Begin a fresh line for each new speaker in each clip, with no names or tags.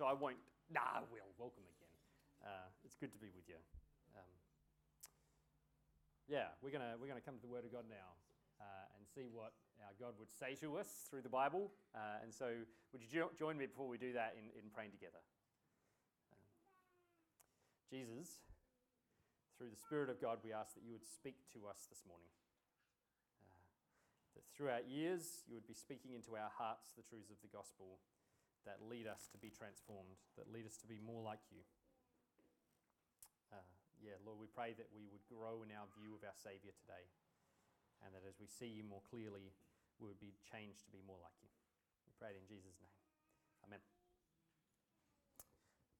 so I won't. Nah, I will. Welcome again. Uh, it's good to be with you. Um, yeah, we're gonna we're gonna come to the Word of God now uh, and see what our God would say to us through the Bible. Uh, and so, would you jo- join me before we do that in, in praying together? Um, Jesus, through the Spirit of God, we ask that you would speak to us this morning. Uh, that through our ears, you would be speaking into our hearts the truths of the gospel that lead us to be transformed, that lead us to be more like you. Uh, yeah, Lord, we pray that we would grow in our view of our Saviour today, and that as we see you more clearly, we would be changed to be more like you. We pray it in Jesus' name. Amen.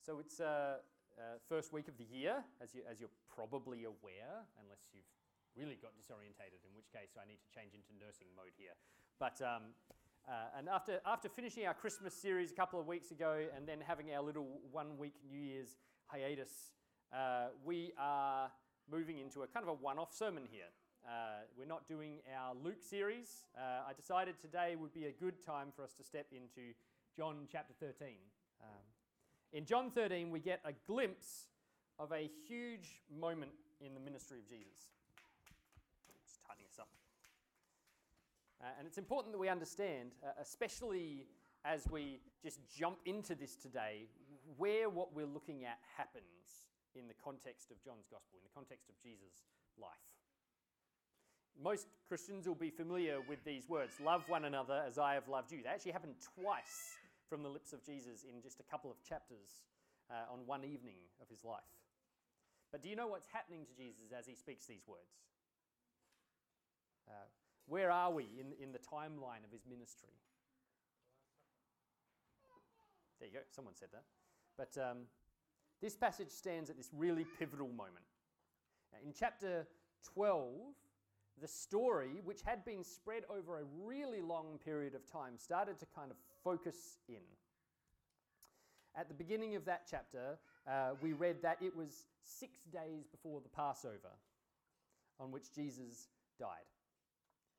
So it's uh, uh, first week of the year, as, you, as you're probably aware, unless you've really got disorientated, in which case I need to change into nursing mode here. But um, uh, and after, after finishing our Christmas series a couple of weeks ago and then having our little one week New Year's hiatus, uh, we are moving into a kind of a one off sermon here. Uh, we're not doing our Luke series. Uh, I decided today would be a good time for us to step into John chapter 13. Um, in John 13, we get a glimpse of a huge moment in the ministry of Jesus. Just tightening this up. Uh, and it's important that we understand, uh, especially as we just jump into this today, where what we're looking at happens in the context of John's gospel, in the context of Jesus' life. Most Christians will be familiar with these words love one another as I have loved you. They actually happen twice from the lips of Jesus in just a couple of chapters uh, on one evening of his life. But do you know what's happening to Jesus as he speaks these words? Uh, where are we in, in the timeline of his ministry? There you go, someone said that. But um, this passage stands at this really pivotal moment. Now, in chapter 12, the story, which had been spread over a really long period of time, started to kind of focus in. At the beginning of that chapter, uh, we read that it was six days before the Passover on which Jesus died.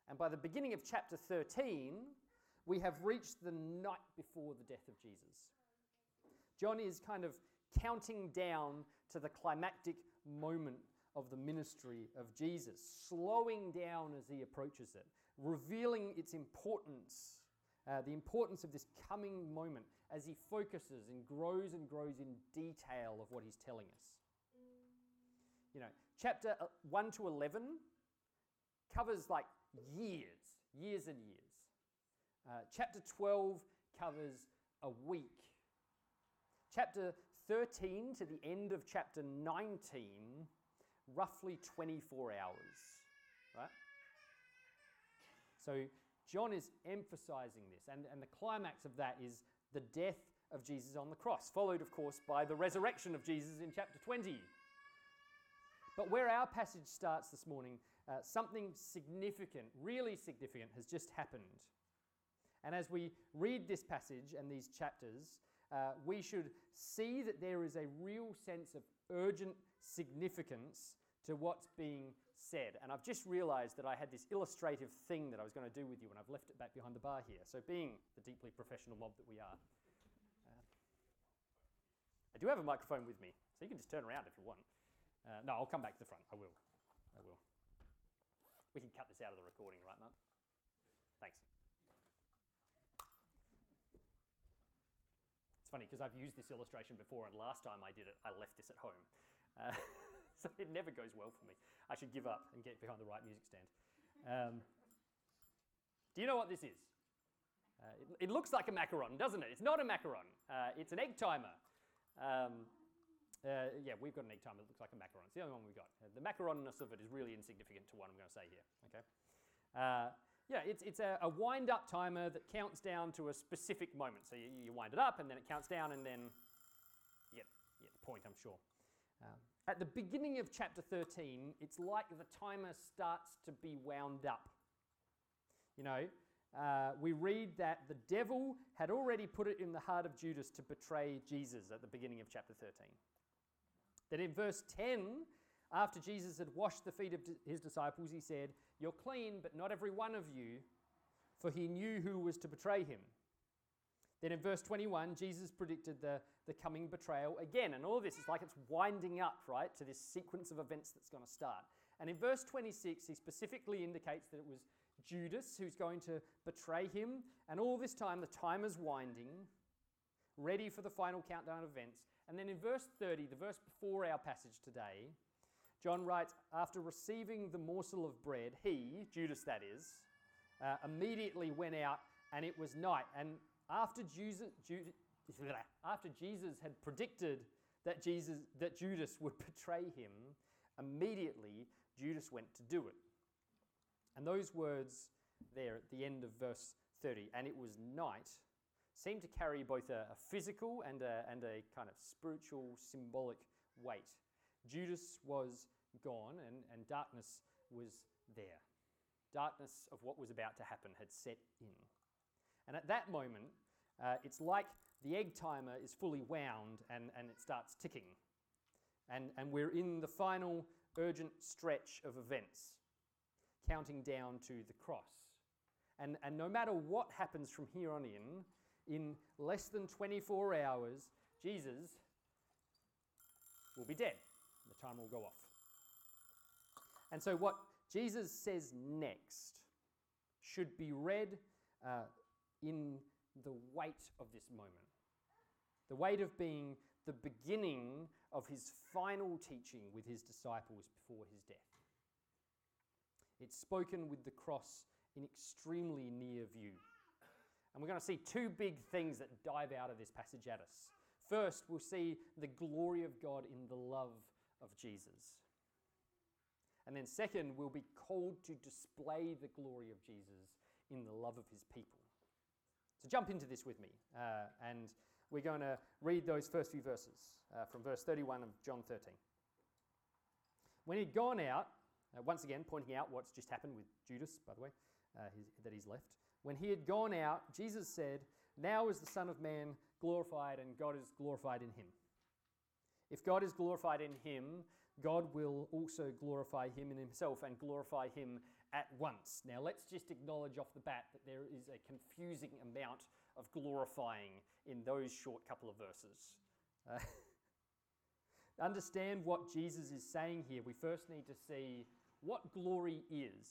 And by the beginning of chapter 13, we have reached the night before the death of Jesus. John is kind of counting down to the climactic moment of the ministry of Jesus, slowing down as he approaches it, revealing its importance, uh, the importance of this coming moment as he focuses and grows and grows in detail of what he's telling us. You know, chapter 1 to 11 covers like years, years and years. Uh, chapter 12 covers a week. Chapter 13 to the end of chapter 19, roughly 24 hours, right? So John is emphasizing this, and, and the climax of that is the death of Jesus on the cross, followed, of course, by the resurrection of Jesus in chapter 20. But where our passage starts this morning, uh, something significant, really significant, has just happened. And as we read this passage and these chapters, uh, we should see that there is a real sense of urgent significance to what's being said. And I've just realized that I had this illustrative thing that I was going to do with you, and I've left it back behind the bar here. So, being the deeply professional mob that we are, uh, I do have a microphone with me, so you can just turn around if you want. Uh, no, I'll come back to the front. I will. I will. We can cut this out of the recording, right, Mark? Thanks. It's funny because I've used this illustration before, and last time I did it, I left this at home. Uh, so it never goes well for me. I should give up and get behind the right music stand. Um, do you know what this is? Uh, it, it, looks like a macaron, doesn't it? It's not a macaron. Uh, it's an egg timer. Um, uh, yeah, we've got an egg timer that looks like a macaron. It's the only one we've got. The macaronness of it is really insignificant to what I'm going to say here. Okay. Uh, yeah, it's, it's a, a wind up timer that counts down to a specific moment. So you, you, wind it up and then it counts down and then you get, you get the point, I'm sure. Um, at the beginning of chapter 13, it's like the timer starts to be wound up. You know, uh, we read that the devil had already put it in the heart of Judas to betray Jesus at the beginning of chapter 13. Then in verse 10, after Jesus had washed the feet of his disciples, he said, You're clean, but not every one of you, for he knew who was to betray him. Then in verse 21, Jesus predicted the, the coming betrayal again. And all this is like it's winding up, right, to this sequence of events that's going to start. And in verse 26, he specifically indicates that it was Judas who's going to betray him. And all this time, the time is winding, ready for the final countdown events. And then in verse 30, the verse before our passage today, John writes, After receiving the morsel of bread, he, Judas that is, uh, immediately went out and it was night. And after Jesus, after Jesus had predicted that, Jesus, that Judas would betray him, immediately Judas went to do it. And those words there at the end of verse 30, and it was night, seem to carry both a, a physical and a, and a kind of spiritual, symbolic weight. Judas was gone and, and darkness was there. Darkness of what was about to happen had set in. And at that moment, uh, it's like the egg timer is fully wound and, and it starts ticking. And, and we're in the final urgent stretch of events, counting down to the cross. And, and no matter what happens from here on in, in less than 24 hours, Jesus will be dead. The time will go off. And so, what Jesus says next should be read uh, in the weight of this moment. The weight of being the beginning of his final teaching with his disciples before his death. It's spoken with the cross in extremely near view. And we're going to see two big things that dive out of this passage at us. First, we'll see the glory of God in the love of Jesus. And then, second, we'll be called to display the glory of Jesus in the love of his people. So jump into this with me, uh, and we're going to read those first few verses uh, from verse 31 of John 13. When he'd gone out, uh, once again pointing out what's just happened with Judas, by the way, uh, his, that he's left. When he had gone out, Jesus said, Now is the Son of Man glorified, and God is glorified in him. If God is glorified in him, God will also glorify him in himself and glorify him at once. Now, let's just acknowledge off the bat that there is a confusing amount of glorifying in those short couple of verses. Uh, understand what Jesus is saying here, we first need to see what glory is.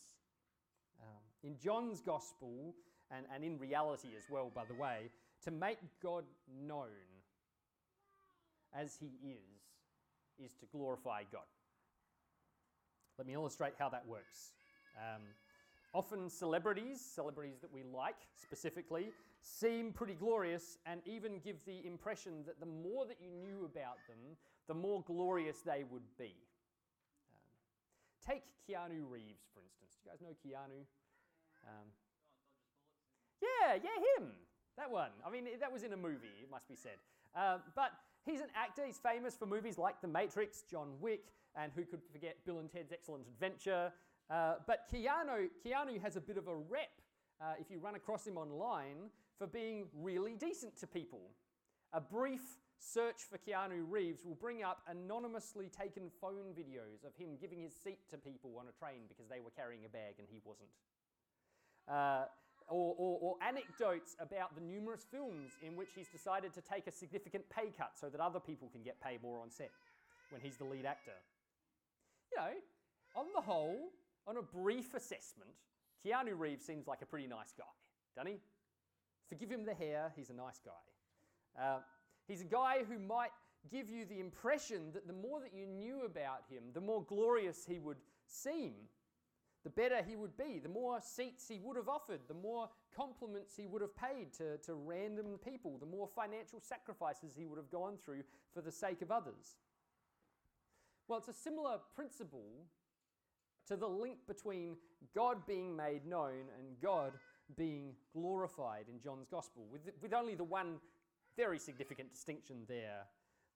Um, in John's gospel, and, and in reality as well, by the way, to make God known as he is, is to glorify God. Let me illustrate how that works. Um, often, celebrities, celebrities that we like specifically, seem pretty glorious and even give the impression that the more that you knew about them, the more glorious they would be. Um, take Keanu Reeves, for instance. Do you guys know Keanu? Um, yeah, yeah, him. That one. I mean, that was in a movie, it must be said. Uh, but he's an actor. He's famous for movies like The Matrix, John Wick, and who could forget Bill and Ted's Excellent Adventure. Uh, but Keanu, Keanu has a bit of a rep, uh, if you run across him online, for being really decent to people. A brief search for Keanu Reeves will bring up anonymously taken phone videos of him giving his seat to people on a train because they were carrying a bag and he wasn't. Uh, or, or, or, anecdotes about the numerous films in which he's decided to take a significant pay cut so that other people can get paid more on set when he's the lead actor. You know, on the whole, on a brief assessment, Keanu Reeves seems like a pretty nice guy, doesn't he? Forgive him the hair, he's a nice guy. Uh, he's a guy who might give you the impression that the more that you knew about him, the more glorious he would seem, the better he would be, the more seats he would have offered, the more compliments he would have paid to, to random people, the more financial sacrifices he would have gone through for the sake of others. Well, it's a similar principle to the link between God being made known and God being glorified in John's Gospel, with, with only the one very significant distinction there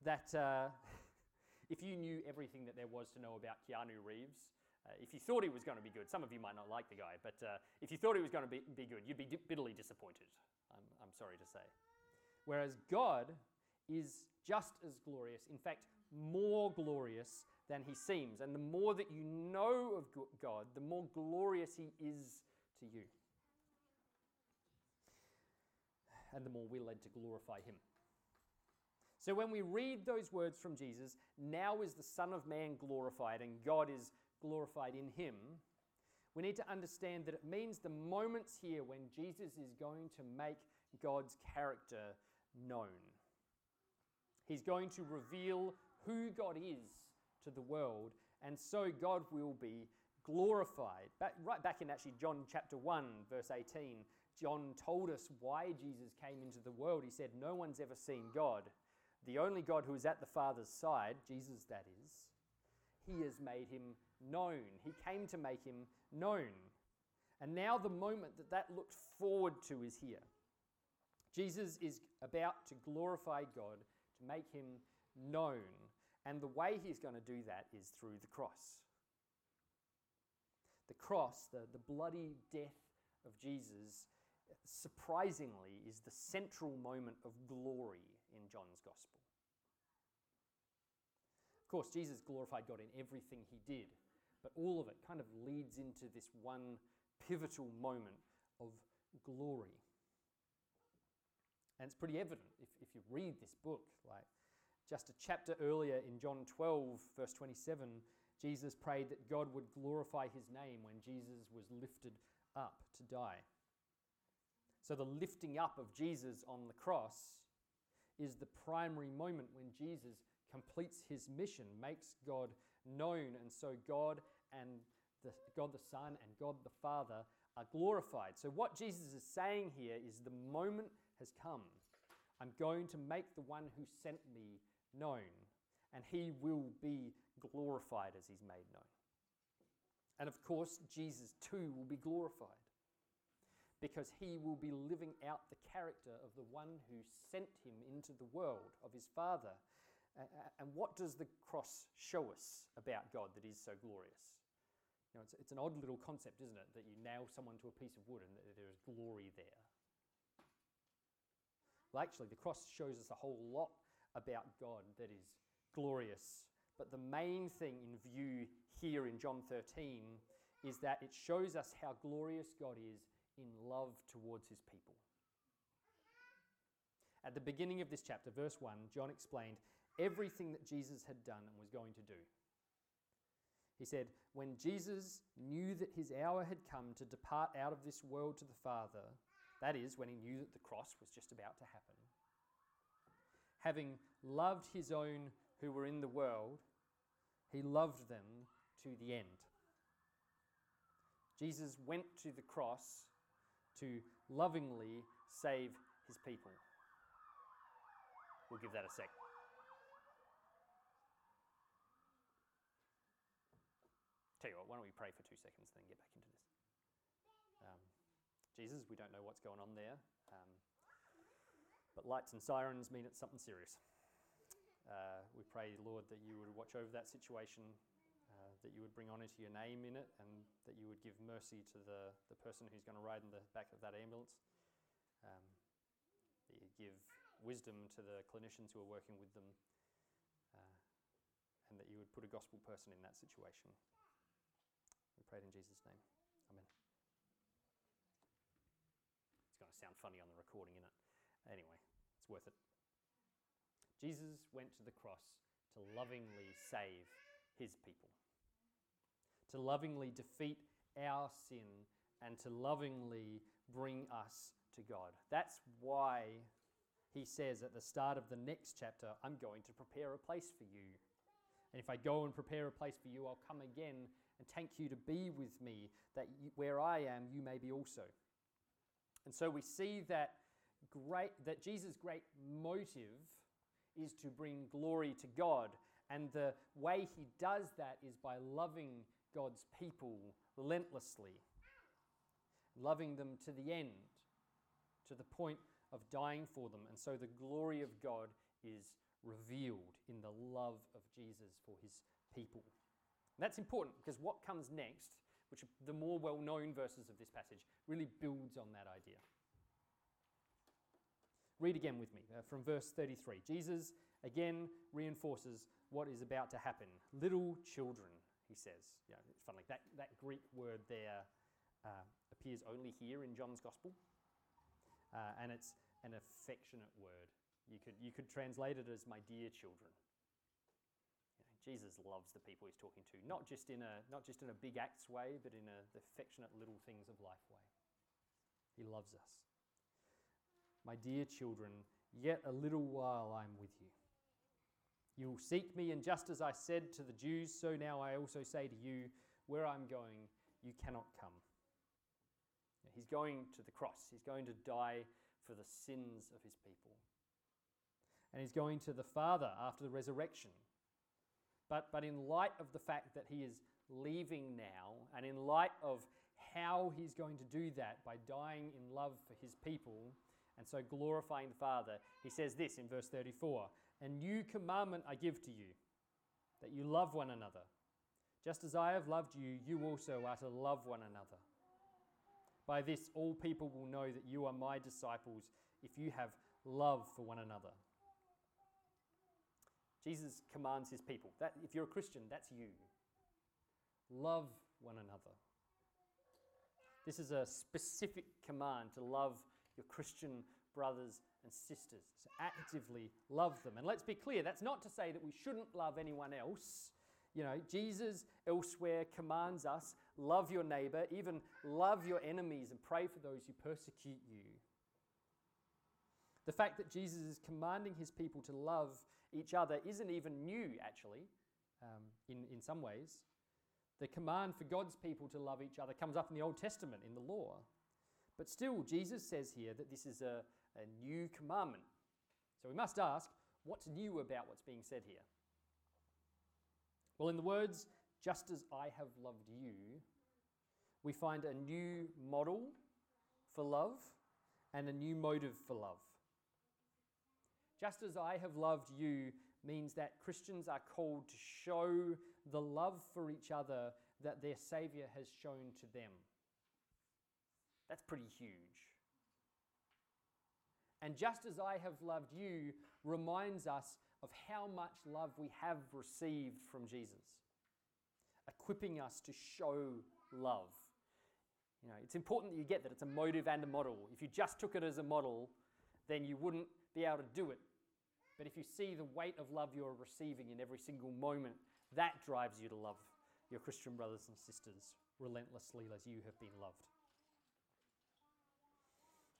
that uh, if you knew everything that there was to know about Keanu Reeves, uh, if you thought he was going to be good, some of you might not like the guy, but uh, if you thought he was going to be, be good, you'd be bitterly disappointed, I'm, I'm sorry to say. Whereas God is just as glorious, in fact, more glorious than he seems. And the more that you know of God, the more glorious he is to you. and the more we're led to glorify Him. So when we read those words from Jesus, now is the Son of Man glorified and God is glorified in Him, we need to understand that it means the moments here when Jesus is going to make God's character known. He's going to reveal who God is to the world, and so God will be glorified. Back, right back in actually John chapter 1, verse 18, John told us why Jesus came into the world. He said, No one's ever seen God. The only God who is at the Father's side, Jesus that is, he has made him known. He came to make him known. And now the moment that that looked forward to is here. Jesus is about to glorify God, to make him known. And the way he's going to do that is through the cross. The cross, the, the bloody death of Jesus, surprisingly, is the central moment of glory in John's Gospel. Of course, Jesus glorified God in everything he did, but all of it kind of leads into this one pivotal moment of glory. And it's pretty evident if, if you read this book. Like just a chapter earlier in John 12, verse 27, Jesus prayed that God would glorify his name when Jesus was lifted up to die. So, the lifting up of Jesus on the cross is the primary moment when Jesus completes his mission, makes God known, and so God and the, God the Son and God the Father are glorified. So, what Jesus is saying here is the moment has come. I'm going to make the one who sent me known, and he will be glorified as he's made known. And of course, Jesus too will be glorified because he will be living out the character of the one who sent him into the world, of his Father. And what does the cross show us about God that is so glorious? You know, it's, it's an odd little concept, isn't it? That you nail someone to a piece of wood and there is glory there. Well, actually, the cross shows us a whole lot about God that is glorious. But the main thing in view here in John 13 is that it shows us how glorious God is in love towards his people. At the beginning of this chapter, verse 1, John explained everything that Jesus had done and was going to do. He said, When Jesus knew that his hour had come to depart out of this world to the Father, that is, when he knew that the cross was just about to happen, having loved his own who were in the world, he loved them to the end. Jesus went to the cross to lovingly save his people. We'll give that a sec. Tell you what, why don't we pray for two seconds and then get back into this? Um, Jesus, we don't know what's going on there, um, but lights and sirens mean it's something serious. Uh, we pray, Lord, that you would watch over that situation, uh, that you would bring honour to your name in it, and that you would give mercy to the, the person who's going to ride in the back of that ambulance. Um, that you give wisdom to the clinicians who are working with them, uh, and that you would put a gospel person in that situation. Pray it in Jesus' name. Amen. It's going to sound funny on the recording, isn't it? Anyway, it's worth it. Jesus went to the cross to lovingly save his people, to lovingly defeat our sin, and to lovingly bring us to God. That's why he says at the start of the next chapter, I'm going to prepare a place for you. And if I go and prepare a place for you, I'll come again and take you to be with me, that you, where I am, you may be also. And so we see that great that Jesus' great motive is to bring glory to God. And the way he does that is by loving God's people relentlessly, loving them to the end, to the point of dying for them. And so the glory of God is revealed in the love of Jesus for his people. And that's important because what comes next, which are the more well known verses of this passage, really builds on that idea. Read again with me uh, from verse 33. Jesus again reinforces what is about to happen. Little children, he says. Yeah, it's funny, that, that Greek word there uh, appears only here in John's Gospel. Uh, and it's an affectionate word. You could, you could translate it as my dear children. Jesus loves the people he's talking to, not just in a, not just in a big acts way, but in a, the affectionate little things of life way. He loves us. My dear children, yet a little while I'm with you. You will seek me, and just as I said to the Jews, so now I also say to you, where I'm going, you cannot come. He's going to the cross, he's going to die for the sins of his people. And he's going to the Father after the resurrection. But, but in light of the fact that he is leaving now, and in light of how he's going to do that by dying in love for his people, and so glorifying the Father, he says this in verse 34 A new commandment I give to you, that you love one another. Just as I have loved you, you also are to love one another. By this, all people will know that you are my disciples if you have love for one another. Jesus commands his people. That, if you're a Christian, that's you. Love one another. This is a specific command to love your Christian brothers and sisters. So actively love them. And let's be clear, that's not to say that we shouldn't love anyone else. You know, Jesus elsewhere commands us love your neighbor, even love your enemies, and pray for those who persecute you. The fact that Jesus is commanding his people to love each other isn't even new, actually, um, in, in some ways. The command for God's people to love each other comes up in the Old Testament, in the law. But still, Jesus says here that this is a, a new commandment. So we must ask what's new about what's being said here? Well, in the words, just as I have loved you, we find a new model for love and a new motive for love. Just as I have loved you means that Christians are called to show the love for each other that their Saviour has shown to them. That's pretty huge. And just as I have loved you reminds us of how much love we have received from Jesus, equipping us to show love. You know, it's important that you get that it's a motive and a model. If you just took it as a model, then you wouldn't be able to do it. But if you see the weight of love you're receiving in every single moment, that drives you to love your Christian brothers and sisters relentlessly as you have been loved.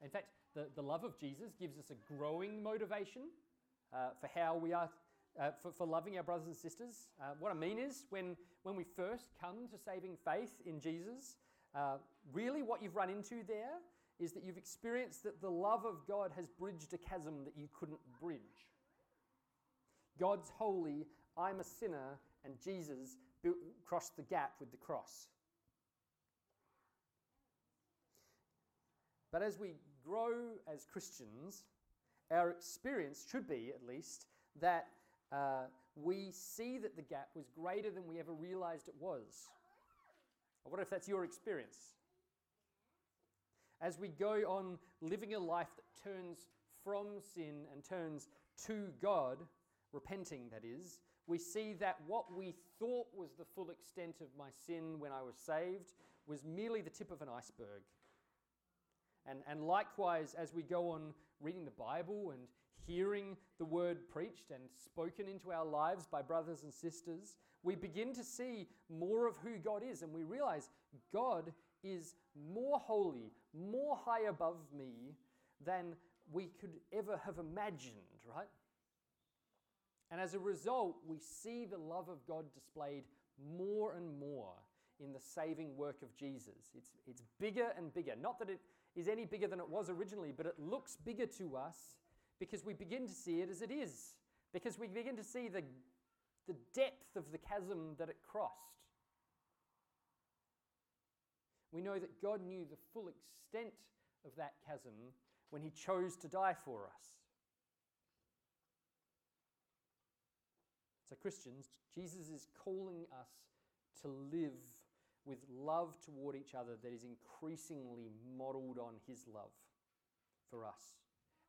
In fact, the, the love of Jesus gives us a growing motivation uh, for how we are, uh, for, for loving our brothers and sisters. Uh, what I mean is, when, when we first come to saving faith in Jesus, uh, really what you've run into there is that you've experienced that the love of God has bridged a chasm that you couldn't bridge. God's holy, I'm a sinner, and Jesus crossed the gap with the cross. But as we grow as Christians, our experience should be, at least, that uh, we see that the gap was greater than we ever realized it was. I wonder if that's your experience. As we go on living a life that turns from sin and turns to God, repenting that is, we see that what we thought was the full extent of my sin when I was saved was merely the tip of an iceberg. And, and likewise, as we go on reading the Bible and hearing the word preached and spoken into our lives by brothers and sisters, we begin to see more of who God is, and we realize God is more holy, more high above me than we could ever have imagined, right? And as a result, we see the love of God displayed more and more in the saving work of Jesus. It's, it's bigger and bigger. Not that it is any bigger than it was originally, but it looks bigger to us because we begin to see it as it is, because we begin to see the, the depth of the chasm that it crossed. We know that God knew the full extent of that chasm when He chose to die for us. So, Christians, Jesus is calling us to live with love toward each other that is increasingly modeled on his love for us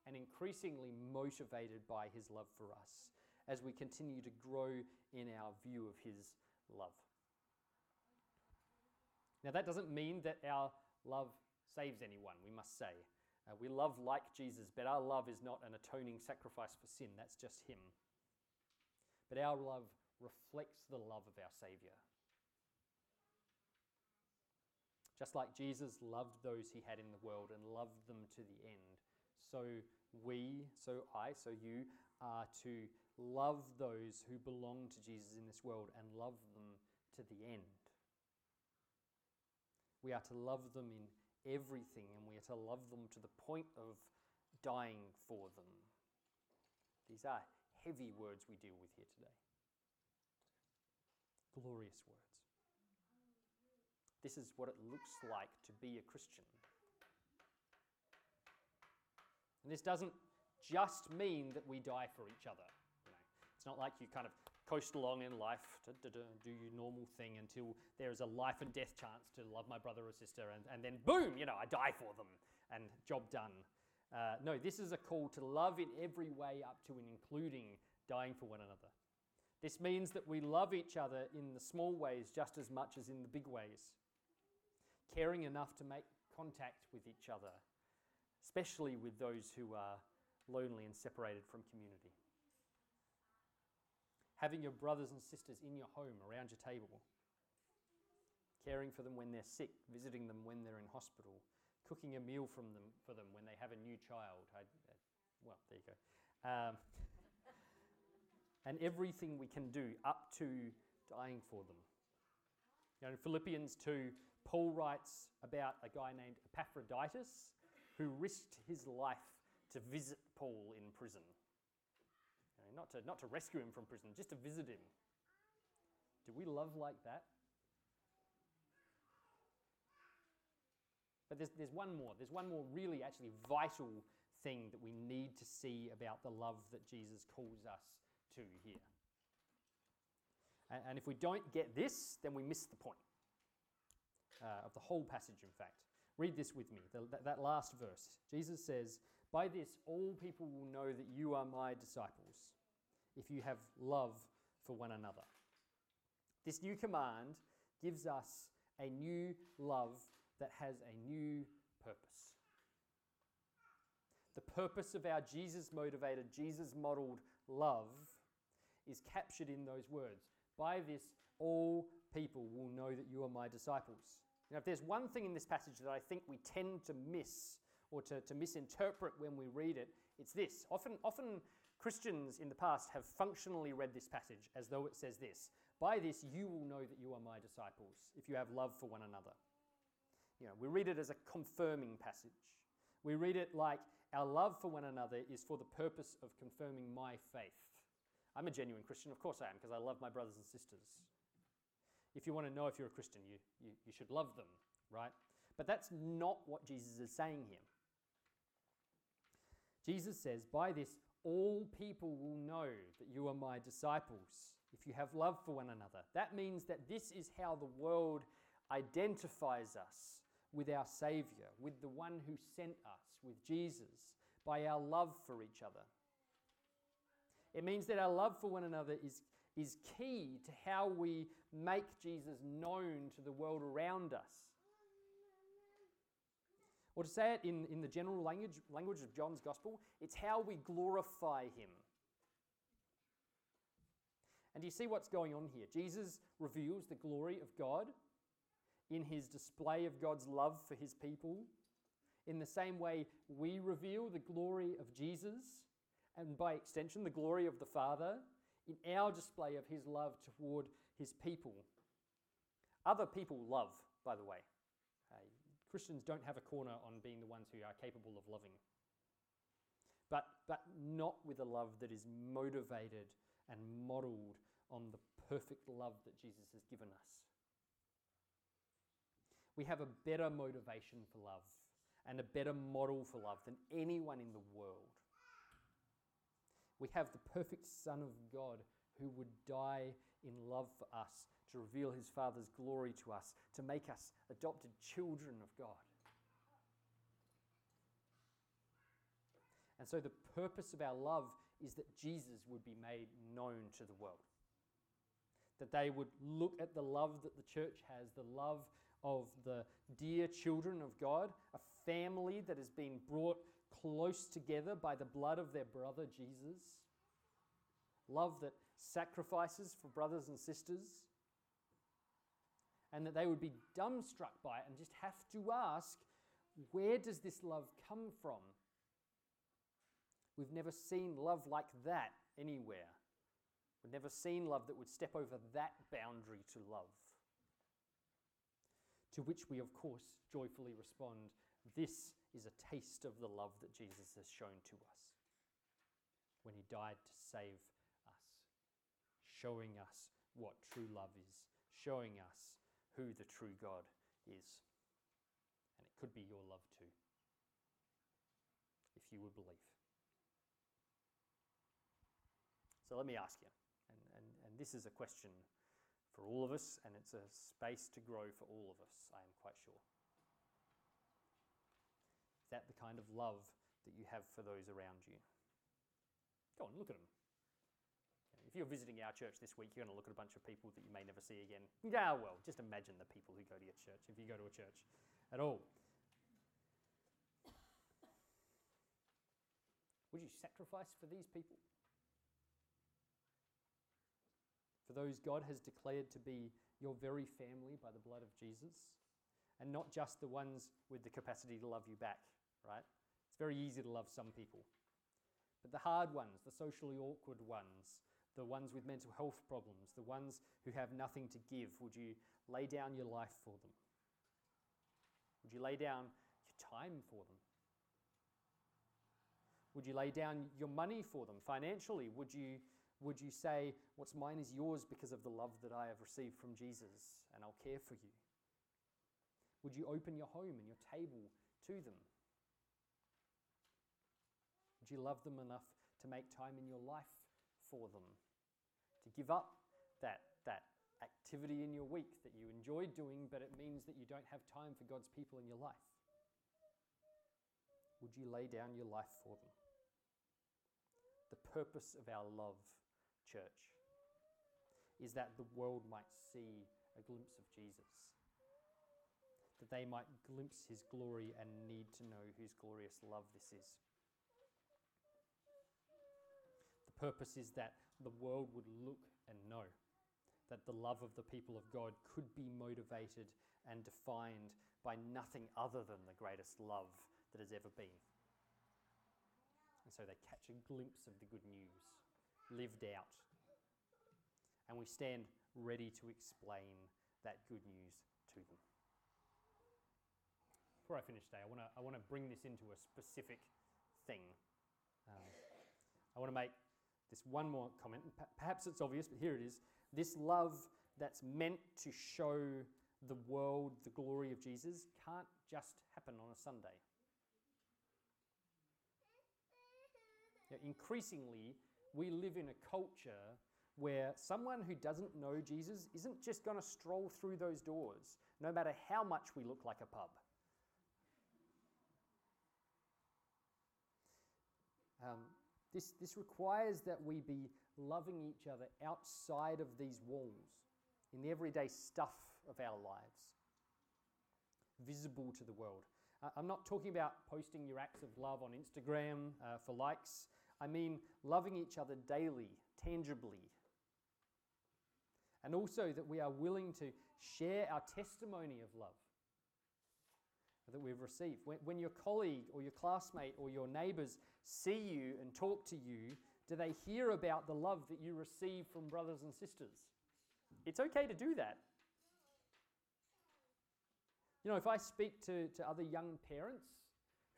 and increasingly motivated by his love for us as we continue to grow in our view of his love. Now, that doesn't mean that our love saves anyone, we must say. Uh, we love like Jesus, but our love is not an atoning sacrifice for sin. That's just Him. But our love reflects the love of our Saviour. Just like Jesus loved those he had in the world and loved them to the end, so we, so I, so you are to love those who belong to Jesus in this world and love them to the end. We are to love them in everything and we are to love them to the point of dying for them. These are heavy words we deal with here today. Glorious words. This is what it looks like to be a Christian. And this doesn't just mean that we die for each other. You know, it's not like you kind of coast along in life, to, to, to do your normal thing until there is a life and death chance to love my brother or sister, and, and then boom, you know, I die for them, and job done. Uh, no, this is a call to love in every way, up to and including dying for one another. This means that we love each other in the small ways just as much as in the big ways, caring enough to make contact with each other, especially with those who are lonely and separated from community. Having your brothers and sisters in your home around your table, caring for them when they're sick, visiting them when they're in hospital, cooking a meal from them, for them when they have a new child. I, uh, well, there you go. Um, and everything we can do up to dying for them. You know, in Philippians 2, Paul writes about a guy named Epaphroditus who risked his life to visit Paul in prison. You know, not, to, not to rescue him from prison, just to visit him. Do we love like that? But there's, there's one more. There's one more really actually vital thing that we need to see about the love that Jesus calls us to here. And, and if we don't get this, then we miss the point uh, of the whole passage, in fact. Read this with me, the, that, that last verse. Jesus says, By this all people will know that you are my disciples, if you have love for one another. This new command gives us a new love that has a new purpose. The purpose of our Jesus motivated, Jesus modeled love is captured in those words. By this, all people will know that you are my disciples. Now, if there's one thing in this passage that I think we tend to miss or to, to misinterpret when we read it, it's this. Often, often Christians in the past have functionally read this passage as though it says this By this, you will know that you are my disciples, if you have love for one another. You know, we read it as a confirming passage. We read it like our love for one another is for the purpose of confirming my faith. I'm a genuine Christian, of course I am, because I love my brothers and sisters. If you want to know if you're a Christian, you, you, you should love them, right? But that's not what Jesus is saying here. Jesus says, By this, all people will know that you are my disciples if you have love for one another. That means that this is how the world identifies us with our Savior, with the one who sent us, with Jesus, by our love for each other. It means that our love for one another is, is key to how we make Jesus known to the world around us. Or to say it in, in the general language, language of John's Gospel, it's how we glorify him. And do you see what's going on here? Jesus reveals the glory of God in his display of God's love for his people. In the same way, we reveal the glory of Jesus and by extension, the glory of the Father in our display of his love toward his people. Other people love, by the way. Uh, Christians don't have a corner on being the ones who are capable of loving. But, but not with a love that is motivated and modeled on the perfect love that Jesus has given us. We have a better motivation for love and a better model for love than anyone in the world. We have the perfect Son of God who would die in love for us, to reveal his Father's glory to us, to make us adopted children of God. And so, the purpose of our love is that Jesus would be made known to the world. That they would look at the love that the church has, the love of the dear children of God, a family that has been brought close together by the blood of their brother Jesus. Love that sacrifices for brothers and sisters. And that they would be dumbstruck by it and just have to ask, where does this love come from? We've never seen love like that anywhere. We've never seen love that would step over that boundary to love. To which we, of course, joyfully respond this is a taste of the love that Jesus has shown to us when he died to save us, showing us what true love is, showing us who the true God is. And it could be your love too, if you would believe. So let me ask you, and, and, and this is a question for all of us, and it's a space to grow for all of us, I am quite sure. Is that the kind of love that you have for those around you? Go on, look at them. If you're visiting our church this week, you're going to look at a bunch of people that you may never see again. Yeah, well, just imagine the people who go to your church, if you go to a church at all. Would you sacrifice for these people? For those God has declared to be your very family by the blood of Jesus, and not just the ones with the capacity to love you back right? It's very easy to love some people. But the hard ones, the socially awkward ones, the ones with mental health problems, the ones who have nothing to give, would you lay down your life for them? Would you lay down your time for them? Would you lay down your money for them financially? Would you, would you say, What's mine is yours because of the love that I have received from Jesus, and I'll care for you? Would you open your home and your table to them? Would you love them enough to make time in your life for them? To give up that, that activity in your week that you enjoy doing, but it means that you don't have time for God's people in your life? Would you lay down your life for them? The purpose of our love, church, is that the world might see a glimpse of Jesus. That they might glimpse his glory and need to know whose glorious love this is. The purpose is that the world would look and know that the love of the people of God could be motivated and defined by nothing other than the greatest love that has ever been. And so they catch a glimpse of the good news lived out. And we stand ready to explain that good news to them. Before I finish today, I want to I wanna bring this into a specific thing. Um, I want to make this one more comment. Perhaps it's obvious, but here it is. This love that's meant to show the world the glory of Jesus can't just happen on a Sunday. Now, increasingly, we live in a culture where someone who doesn't know Jesus isn't just going to stroll through those doors, no matter how much we look like a pub. Um, this, this requires that we be loving each other outside of these walls, in the everyday stuff of our lives, visible to the world. Uh, I'm not talking about posting your acts of love on Instagram uh, for likes. I mean loving each other daily, tangibly. And also that we are willing to share our testimony of love that we've received. When, your colleague or your classmate or your neighbors see you and talk to you, do they hear about the love that you receive from brothers and sisters? It's okay to do that. You know, if I speak to, to other young parents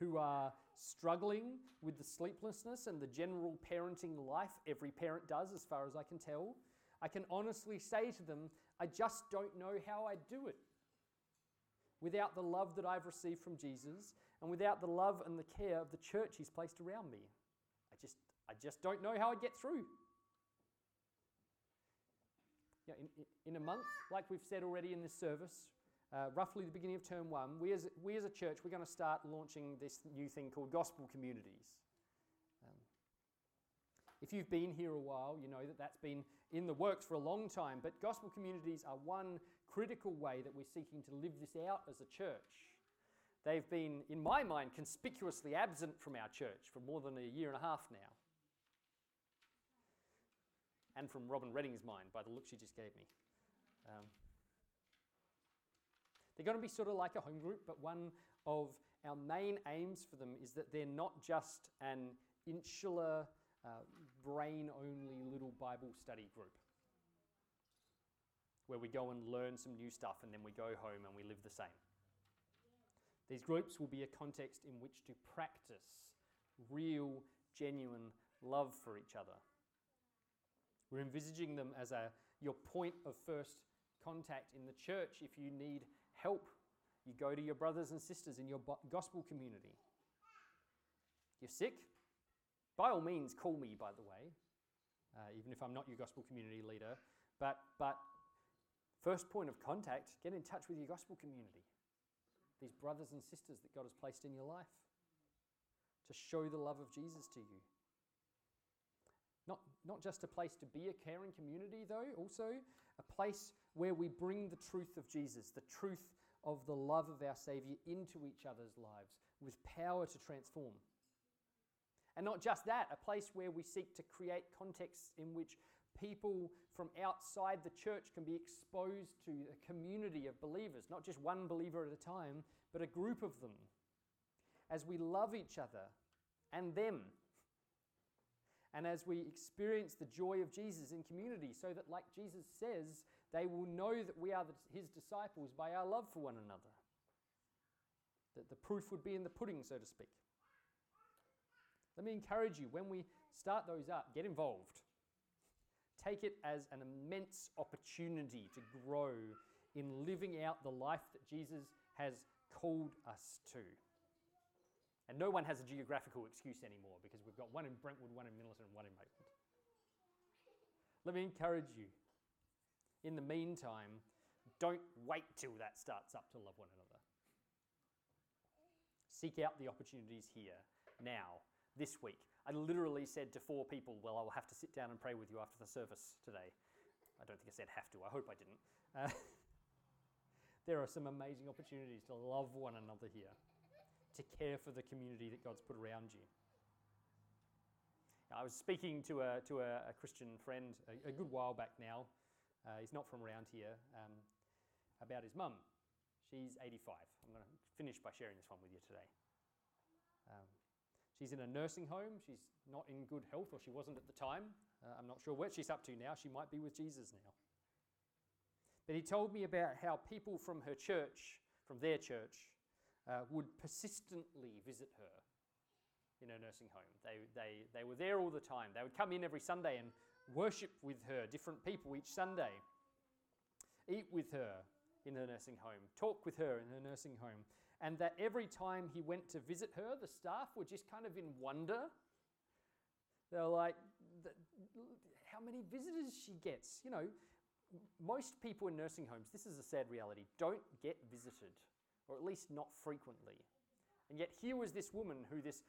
who are struggling with the sleeplessness and the general parenting life every parent does, as far as I can tell, I can honestly say to them, I just don't know how I do it without the love that I've received from Jesus and without the love and the care of the church he's placed around me. I just, I just don't know how I get through. Yeah, in, in a month, like we've said already in this service, uh, roughly the beginning of term one, we as, we as a church, we're going to start launching this new thing called gospel communities. Um, if you've been here a while, you know that that's been in the works for a long time, but gospel communities are one critical way that we're seeking to live this out as a church They've been, in my mind, conspicuously absent from our church for more than a year and a half now. And from Robin Redding's mind, by the look she just gave me. Um, they're going to be sort of like a home group, but one of our main aims for them is that they're not just an insular, uh, brain only little Bible study group where we go and learn some new stuff and then we go home and we live the same. These groups will be a context in which to practice real, genuine love for each other. We're envisaging them as a, your point of first contact in the church. If you need help, you go to your brothers and sisters in your gospel community. You're sick? By all means, call me, by the way, uh, even if I'm not your gospel community leader. But, but first point of contact, get in touch with your gospel community these brothers and sisters that God has placed in your life to show the love of Jesus to you. Not, not just a place to be a caring community, though, also a place where we bring the truth of Jesus, the truth of the love of our Savior into each other's lives with power to transform. And not just that, a place where we seek to create contexts in which people from outside the church can be exposed to a community of believers, not just one believer at a time, but a group of them, as we love each other and them. And as we experience the joy of Jesus in community, so that, like Jesus says, they will know that we are his disciples by our love for one another. That the proof would be in the pudding, so to speak. Let me encourage you when we start those up, get involved. Take it as an immense opportunity to grow in living out the life that Jesus has called us to. And no one has a geographical excuse anymore because we've got one in Brentwood, one in Middleton, and one in Maitland. Let me encourage you. In the meantime, don't wait till that starts up to love one another. Seek out the opportunities here, now, this week. I literally said to four people, Well, I will have to sit down and pray with you after the service today. I don't think I said have to, I hope I didn't. Uh, there are some amazing opportunities to love one another here, to care for the community that God's put around you. I was speaking to a, to a, a Christian friend a, a, good while back now. Uh, he's not from around here, um, about his mum. She's 85. I'm going to finish by sharing this one with you today. Um, She's in a nursing home. She's not in good health, or she wasn't at the time. Uh, I'm not sure what she's up to now. She might be with Jesus now. But he told me about how people from her church, from their church, uh, would persistently visit her in her nursing home. They, they, they were there all the time. They would come in every Sunday and worship with her, different people each Sunday, eat with her in her nursing home, talk with her in her nursing home and that every time he went to visit her, the staff were just kind of in wonder. They're like, how many visitors she gets? You know, most people in nursing homes, this is a sad reality, don't get visited, or at least not frequently. And yet here was this woman who this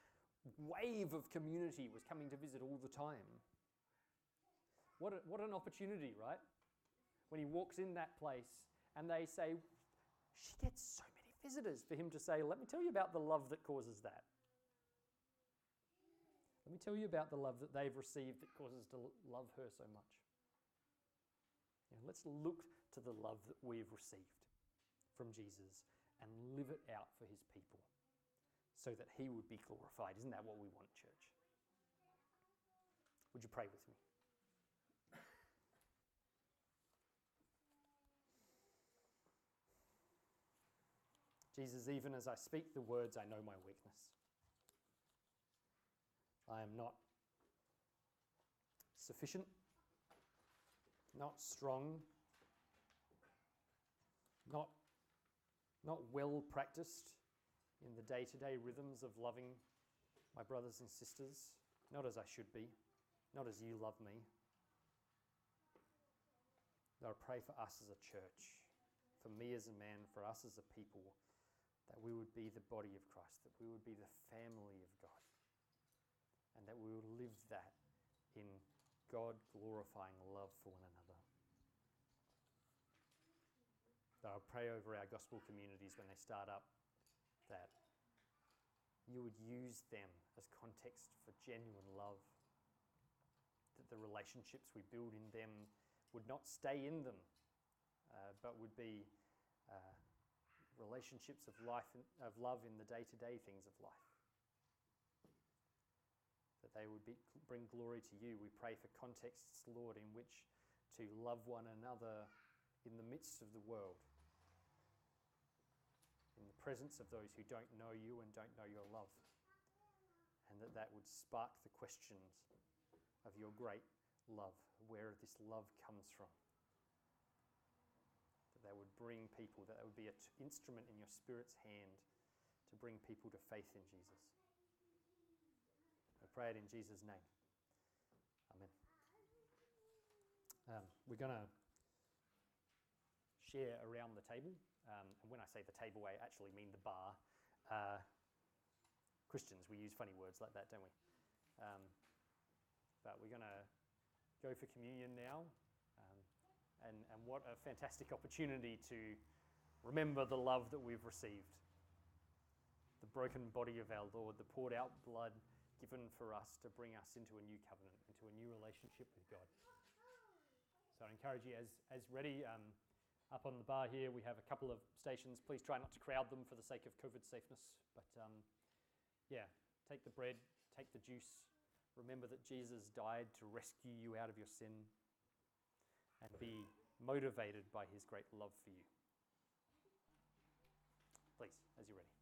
wave of community was coming to visit all the time. What, a, what an opportunity, right? When he walks in that place and they say, she gets so many visitors for him to say, Let me tell you about the love that causes that. Let me tell you about the love that they've received that causes to love her so much. You know, let's look to the love that we've received from Jesus and live it out for his people so that he would be glorified. Isn't that what we want, church? Would you pray with me? Jesus, even as I speak the words, I know my weakness. I am not sufficient, not strong, not, not well practiced in the day to day rhythms of loving my brothers and sisters, not as I should be, not as you love me. Lord, I pray for us as a church, for me as a man, for us as a people that we would be the body of Christ, that we would be the family of God, and that we would live that in God glorifying love for one another. That I pray over our gospel communities when they start up that you would use them as context for genuine love. That the relationships we build in them would not stay in them, uh, but would be uh, relationships of life of love in the day-to-day things of life. That they would be, bring glory to you. We pray for contexts, Lord, in which to love one another in the midst of the world, in the presence of those who don't know you and don't know your love, and that that would spark the questions of your great love, where this love comes from. Bring people, that they would be an instrument in your Spirit's hand to bring people to faith in Jesus. I pray it in Jesus' name. Amen. Um, we're going to share around the table. Um, and when I say the table, I actually mean the bar. Uh, Christians, we use funny words like that, don't we? Um, but we're going to go for communion now. And, and what a fantastic opportunity to remember the love that we've received. The broken body of our Lord, the poured out blood given for us to bring us into a new covenant, into a new relationship with God. So I encourage you, as, as ready, um, up on the bar here, we have a couple of stations. Please try not to crowd them for the sake of COVID safeness. But um, yeah, take the bread, take the juice. Remember that Jesus died to rescue you out of your sin and be motivated by his great love for you. Please, as you're ready.